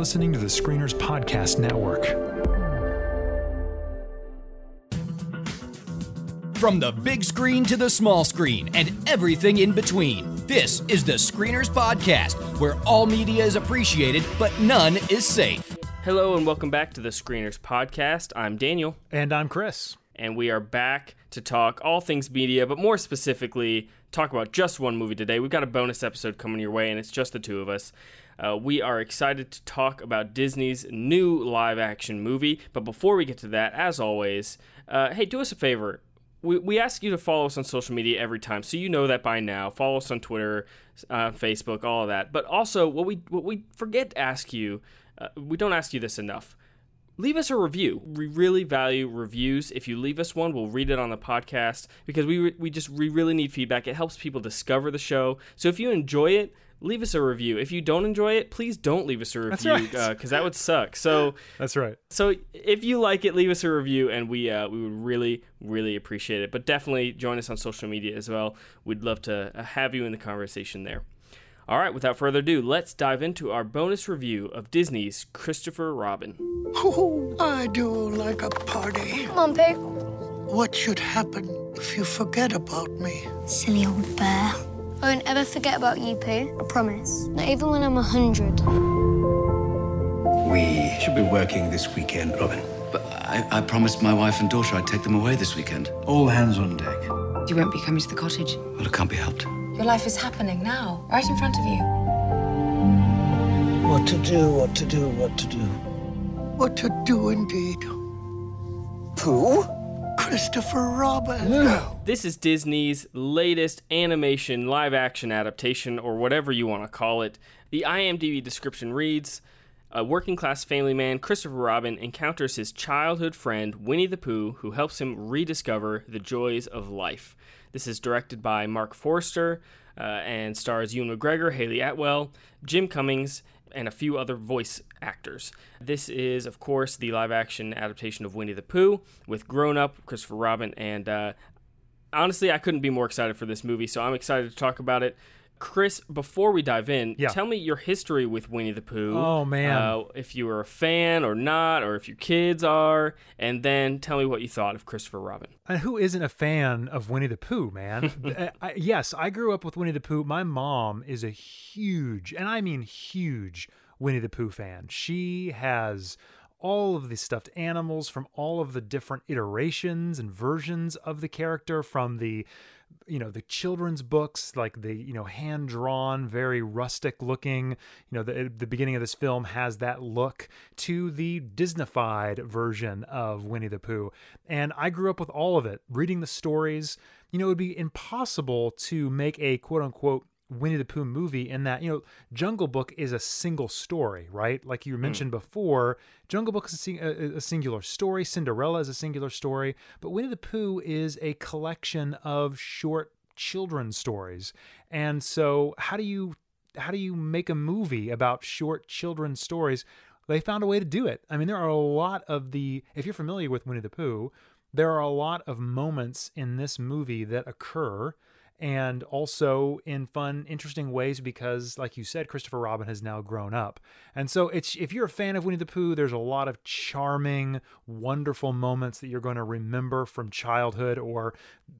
listening to the Screeners Podcast Network. From the big screen to the small screen and everything in between, this is the Screeners Podcast, where all media is appreciated, but none is safe. Hello and welcome back to the Screeners Podcast. I'm Daniel, And I'm Chris. and we are back to talk all things media, but more specifically, talk about just one movie today. We've got a bonus episode coming your way, and it's just the two of us. Uh, we are excited to talk about Disney's new live action movie. But before we get to that, as always, uh, hey, do us a favor. We, we ask you to follow us on social media every time, so you know that by now. Follow us on Twitter, uh, Facebook, all of that. But also, what we what we forget to ask you, uh, we don't ask you this enough leave us a review. We really value reviews. If you leave us one, we'll read it on the podcast because we we just we really need feedback. It helps people discover the show. So if you enjoy it, leave us a review. If you don't enjoy it, please don't leave us a review right. because that would suck. So That's right. so if you like it, leave us a review, and we uh, we would really really appreciate it. But definitely join us on social media as well. We'd love to uh, have you in the conversation there. All right, without further ado, let's dive into our bonus review of Disney's Christopher Robin. Oh, I do like a party. Come on, Pooh. What should happen if you forget about me? Silly old bear. I won't ever forget about you, Pooh. I promise. Not even when I'm a hundred. We should be working this weekend, Robin. But I, I promised my wife and daughter I'd take them away this weekend. All hands on deck. You won't be coming to the cottage. Well, it can't be helped. Your life is happening now, right in front of you. What to do, what to do, what to do. What to do indeed. Pooh? Christopher Robin. This is Disney's latest animation live action adaptation, or whatever you want to call it. The IMDb description reads A working class family man, Christopher Robin, encounters his childhood friend, Winnie the Pooh, who helps him rediscover the joys of life. This is directed by Mark Forster uh, and stars Ewan McGregor, Hayley Atwell, Jim Cummings, and a few other voice actors. This is, of course, the live action adaptation of Winnie the Pooh with grown up Christopher Robin. And uh, honestly, I couldn't be more excited for this movie, so I'm excited to talk about it. Chris, before we dive in, Yeah. tell me your history with Winnie the Pooh. Oh, man. Uh, if you were a fan or not, or if your kids are, and then tell me what you thought of Christopher Robin. And who isn't a fan of Winnie the Pooh, man? Uh, I, yes, I grew up with Winnie the Pooh. My mom is a huge, and I mean huge, Winnie the Pooh fan. She has all of the stuffed animals from all of the different iterations and versions of the character from the you know the children's books like the you know hand drawn very rustic looking you know the, eh, the beginning of this film has that look to the disneyfied version of winnie the pooh. And i grew up with all of it reading the stories. You know it would be impossible to make a quote unquote Winnie the Pooh movie in that, you know, Jungle Book is a single story, right? Like you mm. mentioned before, Jungle Book is a, a, a singular story, Cinderella is a singular story, but Winnie the Pooh is a collection of short children's stories. And so, how do you how do you make a movie about short children's stories? They found a way to do it. I mean, there are a lot of the if you're familiar with Winnie the Pooh, there are a lot of moments in this movie that occur and also in fun, interesting ways because, like you said, Christopher Robin has now grown up. And so, it's if you're a fan of Winnie the Pooh, there's a lot of charming, wonderful moments that you're going to remember from childhood or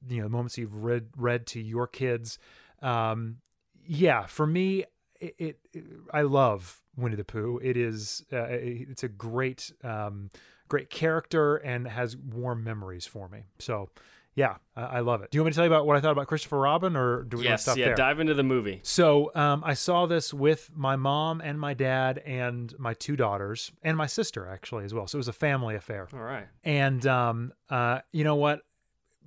you know moments you've read read to your kids. Um, yeah, for me, it, it, I love Winnie the Pooh. It is uh, it's a great um, great character and has warm memories for me. So. Yeah, I love it. Do you want me to tell you about what I thought about Christopher Robin, or do we want to Yes, stop yeah, there? dive into the movie. So um, I saw this with my mom and my dad and my two daughters and my sister actually as well. So it was a family affair. All right. And um, uh, you know what?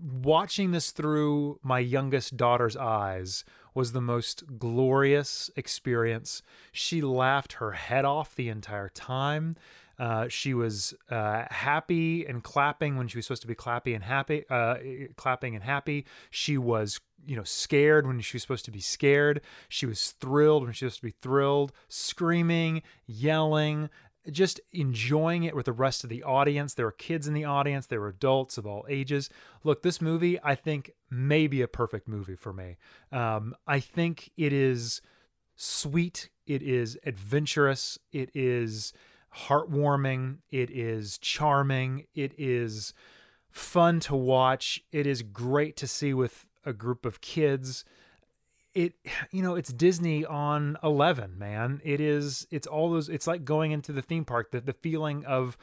Watching this through my youngest daughter's eyes was the most glorious experience. She laughed her head off the entire time. Uh, she was uh, happy and clapping when she was supposed to be clappy and happy, uh, clapping and happy. She was, you know, scared when she was supposed to be scared. She was thrilled when she was supposed to be thrilled, screaming, yelling, just enjoying it with the rest of the audience. There were kids in the audience, there were adults of all ages. Look, this movie, I think, may be a perfect movie for me. Um, I think it is sweet It is adventurous. It is heartwarming. It is charming. It is fun to watch. It is great to see with a group of kids. It you know, it's Disney on 11, man. It is it's all those it's like going into the theme park, the the feeling of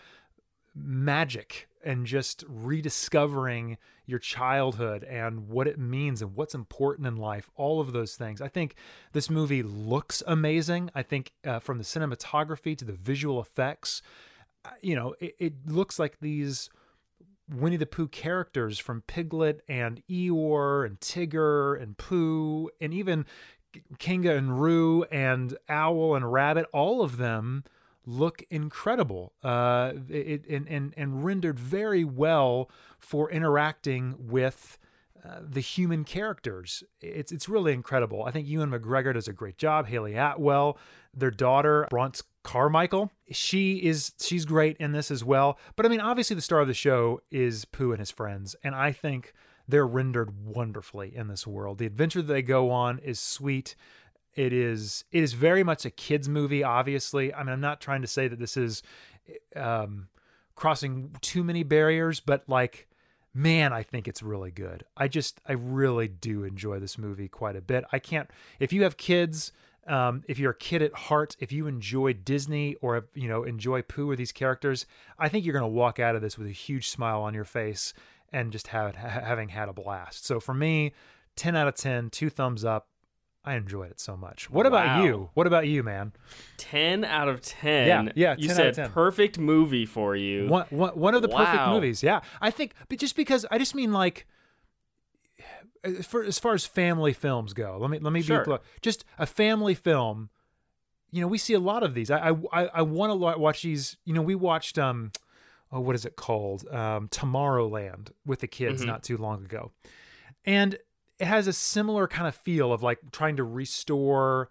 magic and just rediscovering your childhood and what it means and what's important in life all of those things. I think this movie looks amazing. I think uh, from the cinematography to the visual effects uh, you know it, it looks like these winnie the pooh characters from piglet and eeyore and tigger and pooh and even kanga and roo and owl and rabbit all of them look incredible uh, it, and, and, and rendered very well for interacting with uh, the human characters. It's it's really incredible. I think Ewan McGregor does a great job. Hayley Atwell, their daughter Bronte Carmichael, she is she's great in this as well. But I mean, obviously the star of the show is Pooh and his friends, and I think they're rendered wonderfully in this world. The adventure that they go on is sweet. It is it is very much a kids movie. Obviously, I mean, I'm not trying to say that this is um, crossing too many barriers, but like, man, I think it's really good. I just I really do enjoy this movie quite a bit. I can't if you have kids. Um, if you're a kid at heart, if you enjoy Disney or you know enjoy Pooh or these characters, I think you're going to walk out of this with a huge smile on your face and just have ha- having had a blast. So for me, 10 out of 10, two thumbs up. I enjoyed it so much. What about Wow. you? What about you, man? 10 out of 10. Yeah, yeah, You 10 out said of 10. perfect movie for you. One, one, one of the perfect movies. Yeah, I think, but just because I just mean like, as far as, far as family films go, let me let me Sure. be just a family film. You know, we see a lot of these. I I I, want to watch these. You know, we watched um, oh, what is it called? Um, Tomorrowland with the kids Mhm. not too long ago, and it has a similar kind of feel of like trying to restore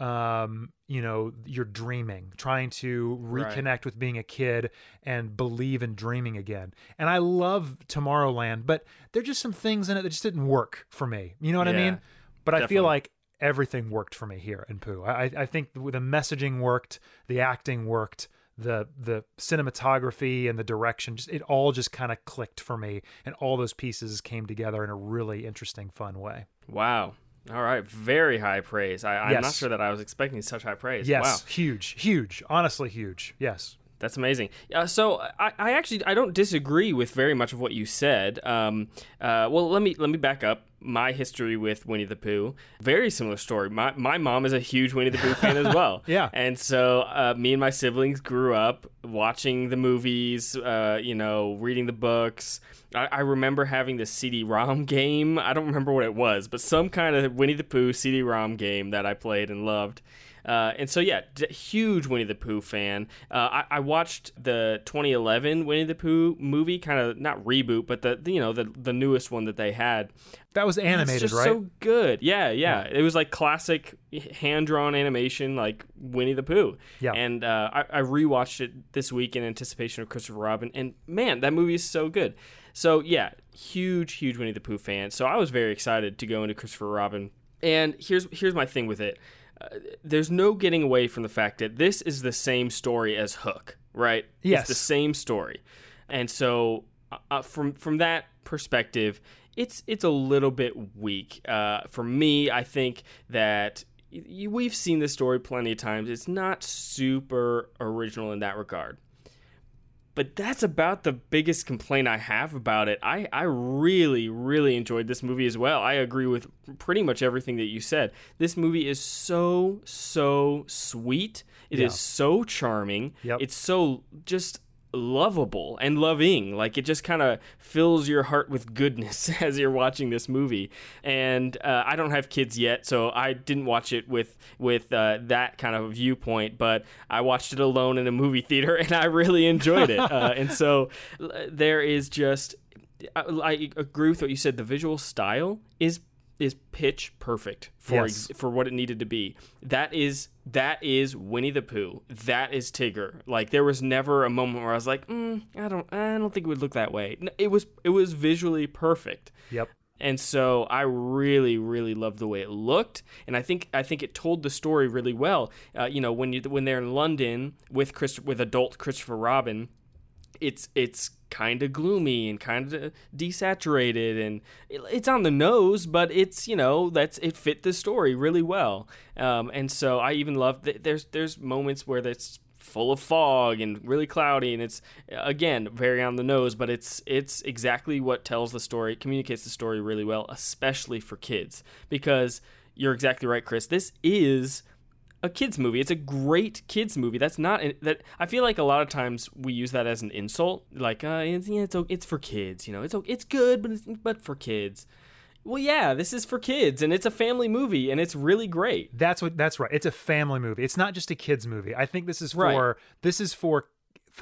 um you know your dreaming trying to Right. reconnect with being a kid and believe in dreaming again. And i love tomorrowland but there are just some things in it that just didn't work for me. You know what i Yeah, mean? But i feel like everything worked for me here in pooh. I i think the messaging worked the acting worked the the cinematography and the direction just it all just kind of clicked for me and all those pieces came together in a really interesting fun way Wow. All right. Very high praise. I, I'm not sure that I was expecting such high praise. yes Wow. huge huge honestly huge yes That's amazing. Uh, so I, I actually I don't disagree with very much of what you said. Um, uh, well, let me let me back up. My history with Winnie the Pooh, very similar story. My my mom is a huge Winnie the Pooh fan as well. Yeah. and so uh, me and my siblings grew up watching the movies. Uh, you know, reading the books. I, I remember having the CD-ROM game. I don't remember what it was, but some kind of Winnie the Pooh CD-ROM game that I played and loved. Uh, and so yeah, d- huge Winnie the Pooh fan. Uh, I, I watched the 2011 Winnie the Pooh movie, kind of not reboot, but the, the you know the the newest one that they had. that was animated it's just right so good. Yeah, yeah, It was like classic hand drawn animation, like Winnie the Pooh. Yeah. And uh, I, I rewatched it this week in anticipation of Christopher Robin, and man, that movie is so good. So yeah, huge, huge Winnie the Pooh fan. So I was very excited to go into Christopher Robin. And here's here's my thing with it. Uh, there's no getting away from the fact that this is the same story as Hook, right? Yes. It's the same story. And so uh, uh, from from that perspective, it's it's a little bit weak. Uh, for me, I think that y- we've seen this story plenty of times. It's not super original in that regard. But that's about the biggest complaint I have about it. I, I really, really enjoyed this movie as well. I agree with pretty much everything that you said. This movie is so, so sweet. It is Yeah. so charming. Yep. It's so just lovable and loving. Like it just kind of fills your heart with goodness as you're watching this movie. And uh, I don't have kids yet, so I didn't watch it with with uh, that kind of viewpoint. But I watched it alone in a movie theater, and I really enjoyed it. uh, and so there is just. I, I agree with what you said. The visual style is is pitch perfect for Yes. ex- for what it needed to be. That is that is Winnie the Pooh. That is Tigger. Like there was never a moment where I was like, mm, I don't I don't think it would look that way. It was it was visually perfect. yep and so I really, really loved the way it looked, and I think I think it told the story really well. Uh, you know, when you when they're in London with Chris with adult Christopher Robin, it's it's kind of gloomy and kind of desaturated and it's on the nose but it's you know that's it fit the story really well. Um, and so i even love that there's there's moments where that's full of fog and really cloudy and it's again very on the nose but it's it's exactly what tells the story communicates the story really well especially for kids. Because you're exactly right chris this is a kids movie. It's a great kids movie. That's not that. I feel like a lot of times we use that as an insult, like uh, it's yeah, it's it's for kids. You know, it's it's good, but it's, but for kids. Well, yeah, this is for kids, and it's a family movie, and it's really great. That's what. That's right. It's a family movie. It's not just a kids movie. I think this is for Right. this is for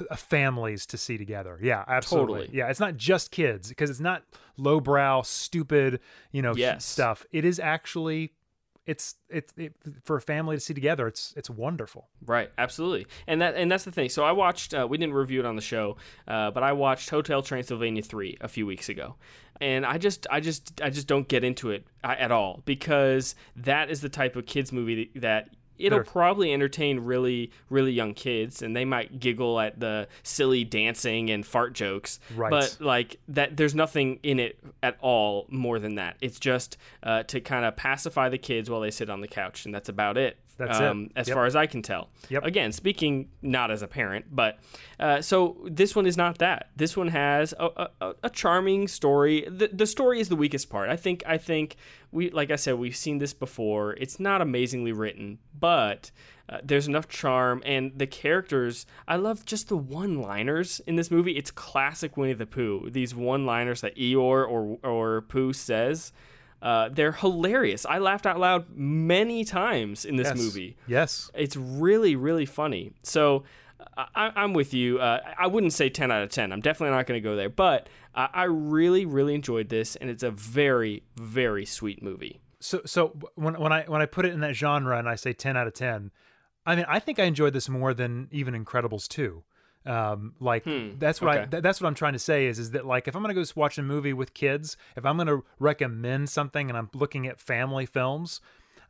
uh, families to see together. Yeah, absolutely. Totally. Yeah, it's not just kids because it's not lowbrow, stupid, you know, Yes. stuff. It is actually. It's it's it, for a family to see together. It's it's wonderful. Right, absolutely, and that and that's the thing. So I watched. Uh, we didn't review it on the show, uh, but I watched Hotel Transylvania three a few weeks ago, and I just, I just, I just don't get into it uh, at all because that is the type of kids movie that it'll probably entertain really, really young kids, and they might giggle at the silly dancing and fart jokes. Right. But like that, there's nothing in it at all more than that. It's just uh, to kind of pacify the kids while they sit on the couch, and that's about it. That's it. um, As Yep. far as I can tell. Yep. Again, speaking not as a parent, but uh, so this one is not that. This one has a, a, a charming story. The, the story is the weakest part. I think. I think we, like I said, we've seen this before. It's not amazingly written, but. Uh, there's enough charm and the characters. I love just the one-liners in this movie. It's classic Winnie the Pooh. These one-liners that Eeyore or or Pooh says, uh, they're hilarious. I laughed out loud many times in this Yes. movie. Yes. It's really, really funny. So I, I'm with you. Uh, I wouldn't say 10 out of 10. I'm definitely not going to go there. But I, I really, really enjoyed this, and it's a very, very sweet movie. So so when when I when I put it in that genre and I say ten out of ten, I mean I think I enjoyed this more than even Incredibles two. Um, like that's what I, th- that's what I'm trying to say is is that like if I'm gonna go watch a movie with kids, if I'm gonna recommend something and I'm looking at family films,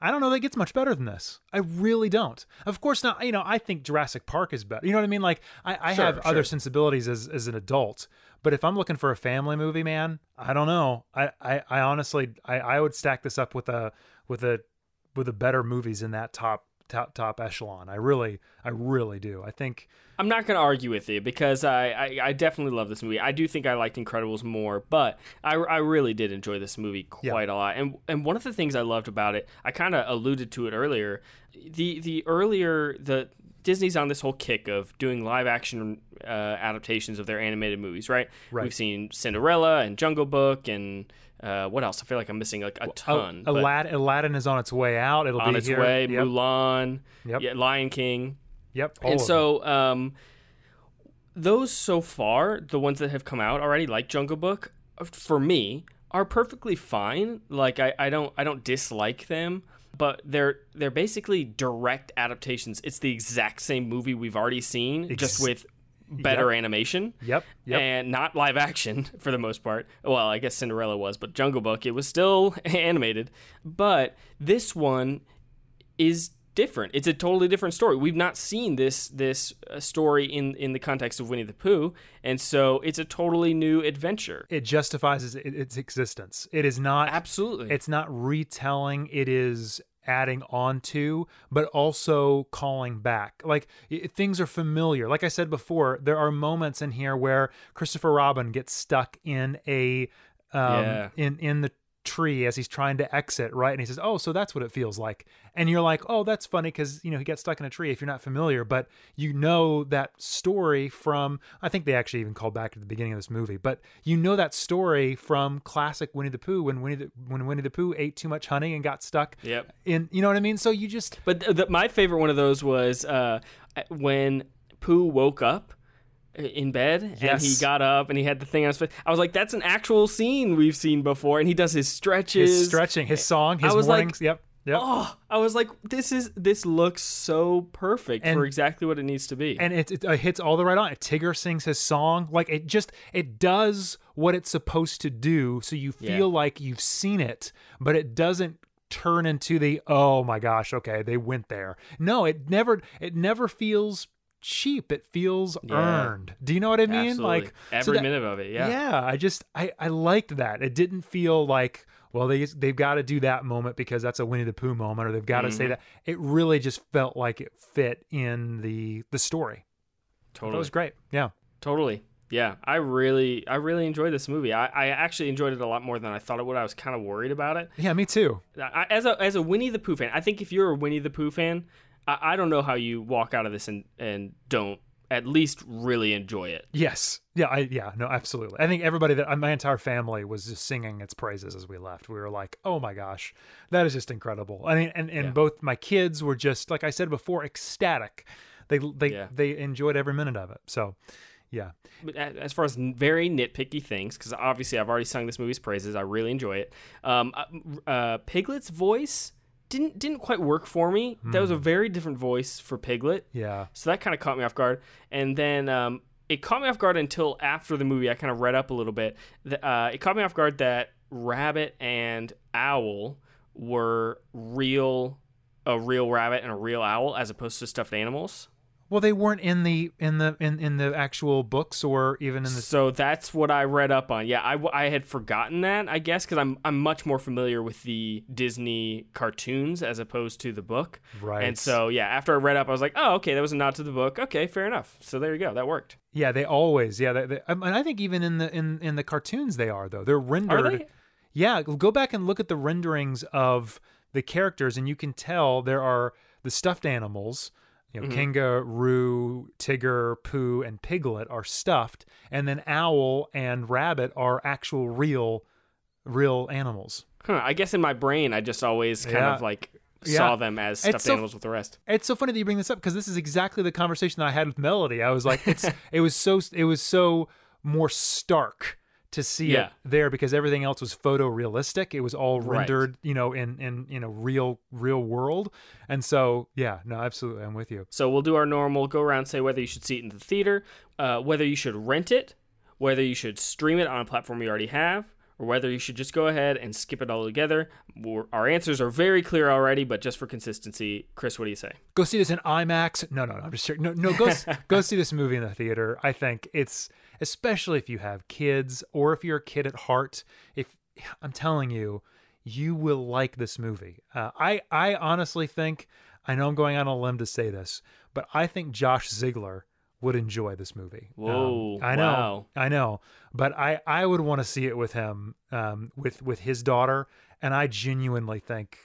I don't know that gets much better than this. I really don't. Of course not. You know, I think Jurassic Park is better. You know what I mean? Like I, I Sure, have other sensibilities as as an adult. But if I'm looking for a family movie, man, I don't know. I, I, I honestly I, I would stack this up with a with a with the better movies in that top top top echelon. I really I really do. I think I'm not going to argue with you because I, I, I definitely love this movie. I do think I liked Incredibles more, but I, I really did enjoy this movie quite a lot. And and one of the things I loved about it, I kind of alluded to it earlier. The the earlier the Disney's on this whole kick of doing live action uh, adaptations of their animated movies, right? Right. We've seen Cinderella and Jungle Book and uh, what else? I feel like I'm missing like a ton. Aladdin, Aladdin is on its way out. It'll be on be its here. way, Yep. Mulan, Yep. yeah, Lion King Yep. all and so um, those so far the ones that have come out already like jungle book for me are perfectly fine like I, I don't i don't dislike them but they're they're basically direct adaptations it's the exact same movie we've already seen just with better Yep. animation Yep, yep. and not live action for the most part well i guess cinderella was but jungle book it was still animated but this one is different. It's a totally different story. We've not seen this this uh, story in in the context of Winnie the Pooh, and so it's a totally new adventure. it justifies its, its existence. It is not Absolutely. It's not retelling. It is adding on to, but also calling back. Like i things are familiar. Like I said before, there are moments in here where Christopher Robin gets stuck in a um, Yeah. in in the tree as he's trying to exit, right? And he says, "Oh, so that's what it feels like." And you're like, "Oh, that's funny because you know he got stuck in a tree." If you're not familiar, but you know that story from I think they actually even called back to the beginning of this movie, but you know that story from classic Winnie the Pooh when Winnie the when Winnie the Pooh ate too much honey and got stuck. Yep. In you know what I mean? So you just But my favorite one of those was uh, when Pooh woke up in bed and he got up and he had the thing on his face. I was like, that's an actual scene we've seen before, and he does his stretches. his stretching, his song, his I was like, yep. Yep. Oh, I was like, this is this looks so perfect And- for exactly what it needs to be. and it, it uh, hits all the right on. Tigger sings his song, like it just it does what it's supposed to do, so you Yeah. feel like you've seen it, but it doesn't turn into the oh my gosh, okay, they went there. No, it never it never feels cheap. It feels Yeah. earned. Do you know what I mean? Absolutely. Like so every that- minute of it. Yeah. yeah i just i i liked that it didn't feel like well they they've got to do that moment because that's a winnie the pooh moment or they've got to Mm-hmm. say that it really just felt like it fit in the the story Totally. that was great yeah Totally. Yeah, I really, I really enjoyed this movie. I, I actually enjoyed it a lot more than I thought it would. I was kind of worried about it. yeah me too I, as a as a Winnie the Pooh fan, I think if you're a Winnie the Pooh fan, I, I don't know how you walk out of this and and don't at least really enjoy it. yes yeah i yeah no absolutely i think everybody that my entire family was just singing its praises as we left we were like oh my gosh that is just incredible i mean and and Yeah. both my kids were just like i said before ecstatic they they Yeah. they enjoyed every minute of it so yeah But as far as very nitpicky things, because obviously I've already sung this movie's praises, I really enjoy it. Um, uh, uh, Piglet's voice didn't didn't quite work for me. That was a very different voice for Piglet. yeah So that kind of caught me off guard. And then um, it caught me off guard until after the movie. I kind of read up a little bit. Uh, it caught me off guard that Rabbit and Owl were real, a real rabbit and a real owl, as opposed to stuffed animals. Well, they weren't in the in the in, in the actual books or even in the. So that's what I read up on. Yeah, I, I had forgotten that, I guess, because I'm I'm much more familiar with the Disney cartoons as opposed to the book. Right. And so yeah, after I read up, I was like, oh, okay, that was a nod to the book. Okay, fair enough. So there you go, that worked. Yeah, they always. Yeah, they, they, um, and I think even in the in in the cartoons they are though. They're rendered. they? Yeah, go back and look at the renderings of the characters, and you can tell there are the stuffed animals. You know, mm-hmm. Kangaroo, Tigger, Pooh, and Piglet are stuffed, and then Owl and Rabbit are actual real, real animals. Huh, I guess in my brain, I just always kind Yeah. of like Yeah. saw them as stuffed so- animals with the rest. It's so funny that you bring this up because this is exactly the conversation that I had with Melody. I was like, it's it was so it was so more stark to see Yeah. it there because everything else was photorealistic. It was all rendered, you know, in in you know real real world. And so yeah, no, absolutely, I'm with you. So we'll do our normal go around, say whether you should see it in the theater, uh, whether you should rent it, whether you should stream it on a platform you already have, or whether you should just go ahead and skip it all together. We're, our answers are very clear already, but just for consistency, Chris, what do you say? Go see this in IMAX. No, no, no. I'm just. No, no. Go go see this movie in the theater. I think it's especially if you have kids or if you're a kid at heart. If I'm telling you, you will like this movie. Uh, I I honestly think I know I'm going on a limb to say this, but I think Josh Ziegler would enjoy this movie. Um, Whoa, I know, wow. I know, but I I would want to see it with him, um, with with his daughter, and I genuinely think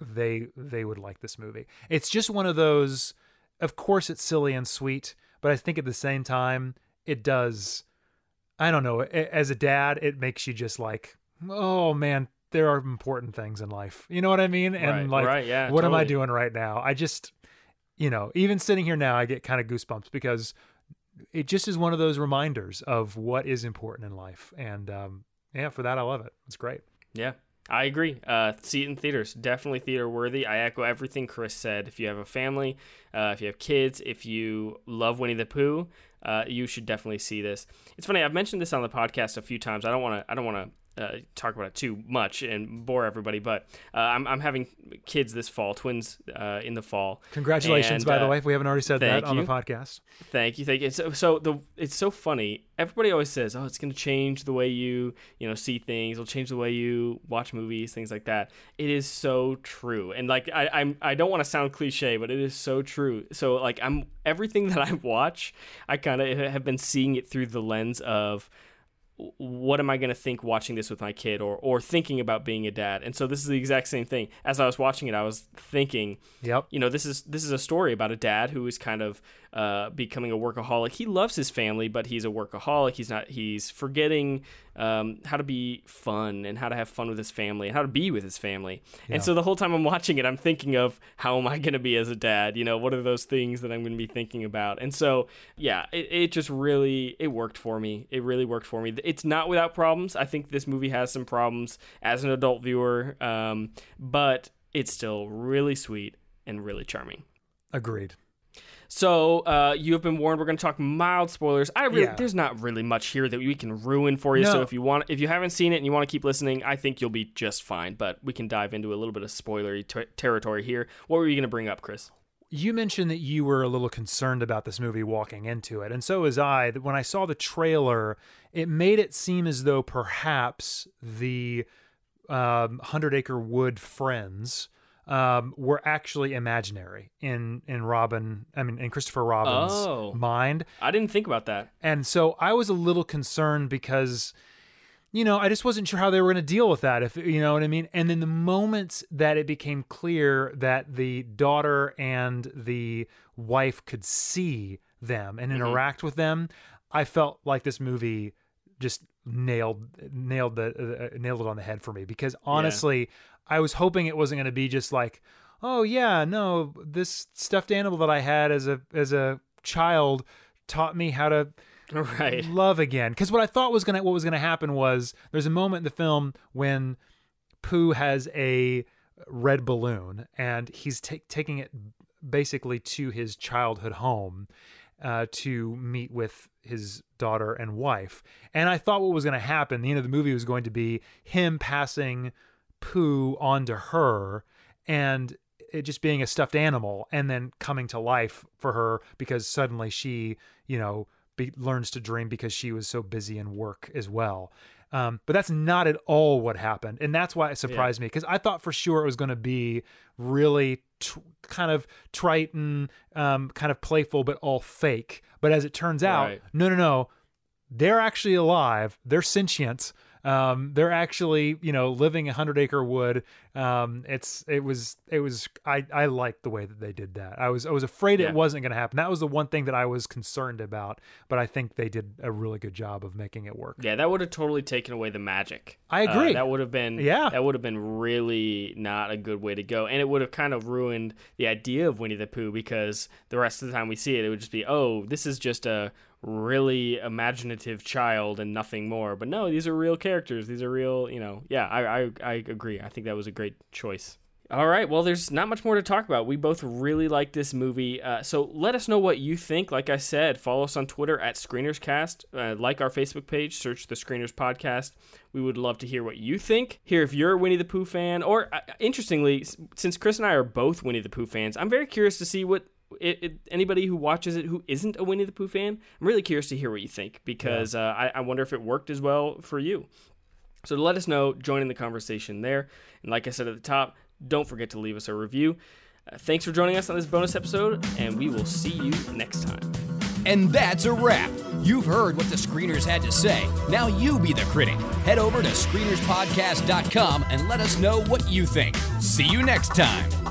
they they would like this movie. It's just one of those. Of course, it's silly and sweet, but I think at the same time, it does. I don't know. As a dad, it makes you just like, oh man, there are important things in life. You know what I mean? And Right, like, right, yeah, what am I doing right now? I just, you know, even sitting here now, I get kind of goosebumps because it just is one of those reminders of what is important in life. And um, yeah, for that, I love it. It's great. Yeah, I agree. Uh, see it in theaters. Definitely theater worthy. I echo everything Chris said. If you have a family, uh, if you have kids, if you love Winnie the Pooh, uh, you should definitely see this. It's funny. I've mentioned this on the podcast a few times. I don't want to. I don't want to. Uh, talk about it too much and bore everybody, but uh, I'm, I'm having kids this fall, twins uh, in the fall. Congratulations, And, by the uh, way, if we haven't already said that on you. the podcast. Thank you, thank you. So, so the it's so funny. Everybody always says, "Oh, it's going to change the way you you know see things. It'll change the way you watch movies, things like that." It is so true, and like I I'm I don't want to sound cliche, but it is so true. So like I'm everything that I watch, I kind of have been seeing it through the lens of what am I going to think watching this with my kid or or thinking about being a dad. And so this is the exact same thing. As I was watching it, I was thinking, Yep. you know, this is this is a story about a dad who is kind of uh, becoming a workaholic. He loves his family, but he's a workaholic. He's not. He's forgetting um, how to be fun and how to have fun with his family and how to be with his family. And so the whole time I'm watching it, I'm thinking of how am I going to be as a dad? You know, what are those things that I'm going to be thinking about? And so yeah, it, it just really it worked for me. It really worked for me. It's not without problems. I think this movie has some problems as an adult viewer, um, but it's still really sweet and really charming. Agreed. So uh, you have been warned. We're going to talk mild spoilers. I really, Yeah. there's not really much here that we can ruin for you. So if you want, if you haven't seen it and you want to keep listening, I think you'll be just fine. But we can dive into a little bit of spoilery ter- territory here. What were you going to bring up, Chris? You mentioned that you were a little concerned about this movie walking into it, and so was I. When I saw the trailer, it made it seem as though perhaps the um, Hundred Acre Wood friends um, were actually imaginary in in Robin. I mean, in Christopher Robin's Oh. mind. I didn't think about that. And so I was a little concerned because, you know, I just wasn't sure how they were going to deal with that. If you know what I mean. And then the moments that it became clear that the daughter and the wife could see them and interact with them, I felt like this movie just nailed nailed the uh, nailed it on the head for me because honestly I was hoping it wasn't going to be just like oh yeah no this stuffed animal that I had as a as a child taught me how to Right. love again because what I thought was gonna what was gonna happen was there's a moment in the film when Pooh has a red balloon and he's ta- taking it basically to his childhood home uh, to meet with his daughter and wife. And I thought what was going to happen, the end of the movie was going to be him passing Pooh onto her and it just being a stuffed animal and then coming to life for her because suddenly she, you know, be, learns to dream because she was so busy in work as well. Um, but that's not at all what happened, and that's why it surprised me because I thought for sure it was going to be really tr- kind of trite and um, kind of playful, but all fake. But as it turns out, Right. no, no, no, they're actually alive. They're sentient. Um, they're actually, you know, living a hundred acre wood. Um, it's, it was, it was, I, I liked the way that they did that. I was, I was afraid Yeah. it wasn't going to happen. That was the one thing that I was concerned about, but I think they did a really good job of making it work. Yeah, that would have totally taken away the magic. I Uh, agree. that would have been Yeah. that would have been really not a good way to go, and it would have kind of ruined the idea of Winnie the Pooh because the rest of the time we see it, it would just be, oh, this is just a really imaginative child and nothing more. But no, these are real characters. These are real. You know, yeah, I I, I agree. I think that was a great choice. All right. Well, there's not much more to talk about. We both really like this movie. Uh, so let us know what you think. Like I said, follow us on Twitter at ScreenersCast. Uh, like our Facebook page, search the Screeners Podcast. We would love to hear what you think. Hear if you're a Winnie the Pooh fan. Or, uh, interestingly, since Chris and I are both Winnie the Pooh fans, I'm very curious to see what. It, it, anybody who watches it who isn't a Winnie the Pooh fan, I'm really curious to hear what you think because uh, I, I wonder if it worked as well for you. So let us know, join in the conversation there. And like I said at the top, don't forget to leave us a review. Uh, thanks for joining us on this bonus episode, and we will see you next time. And that's a wrap. You've heard what the screeners had to say. Now you be the critic. Head over to screenerspodcast.com and let us know what you think. See you next time.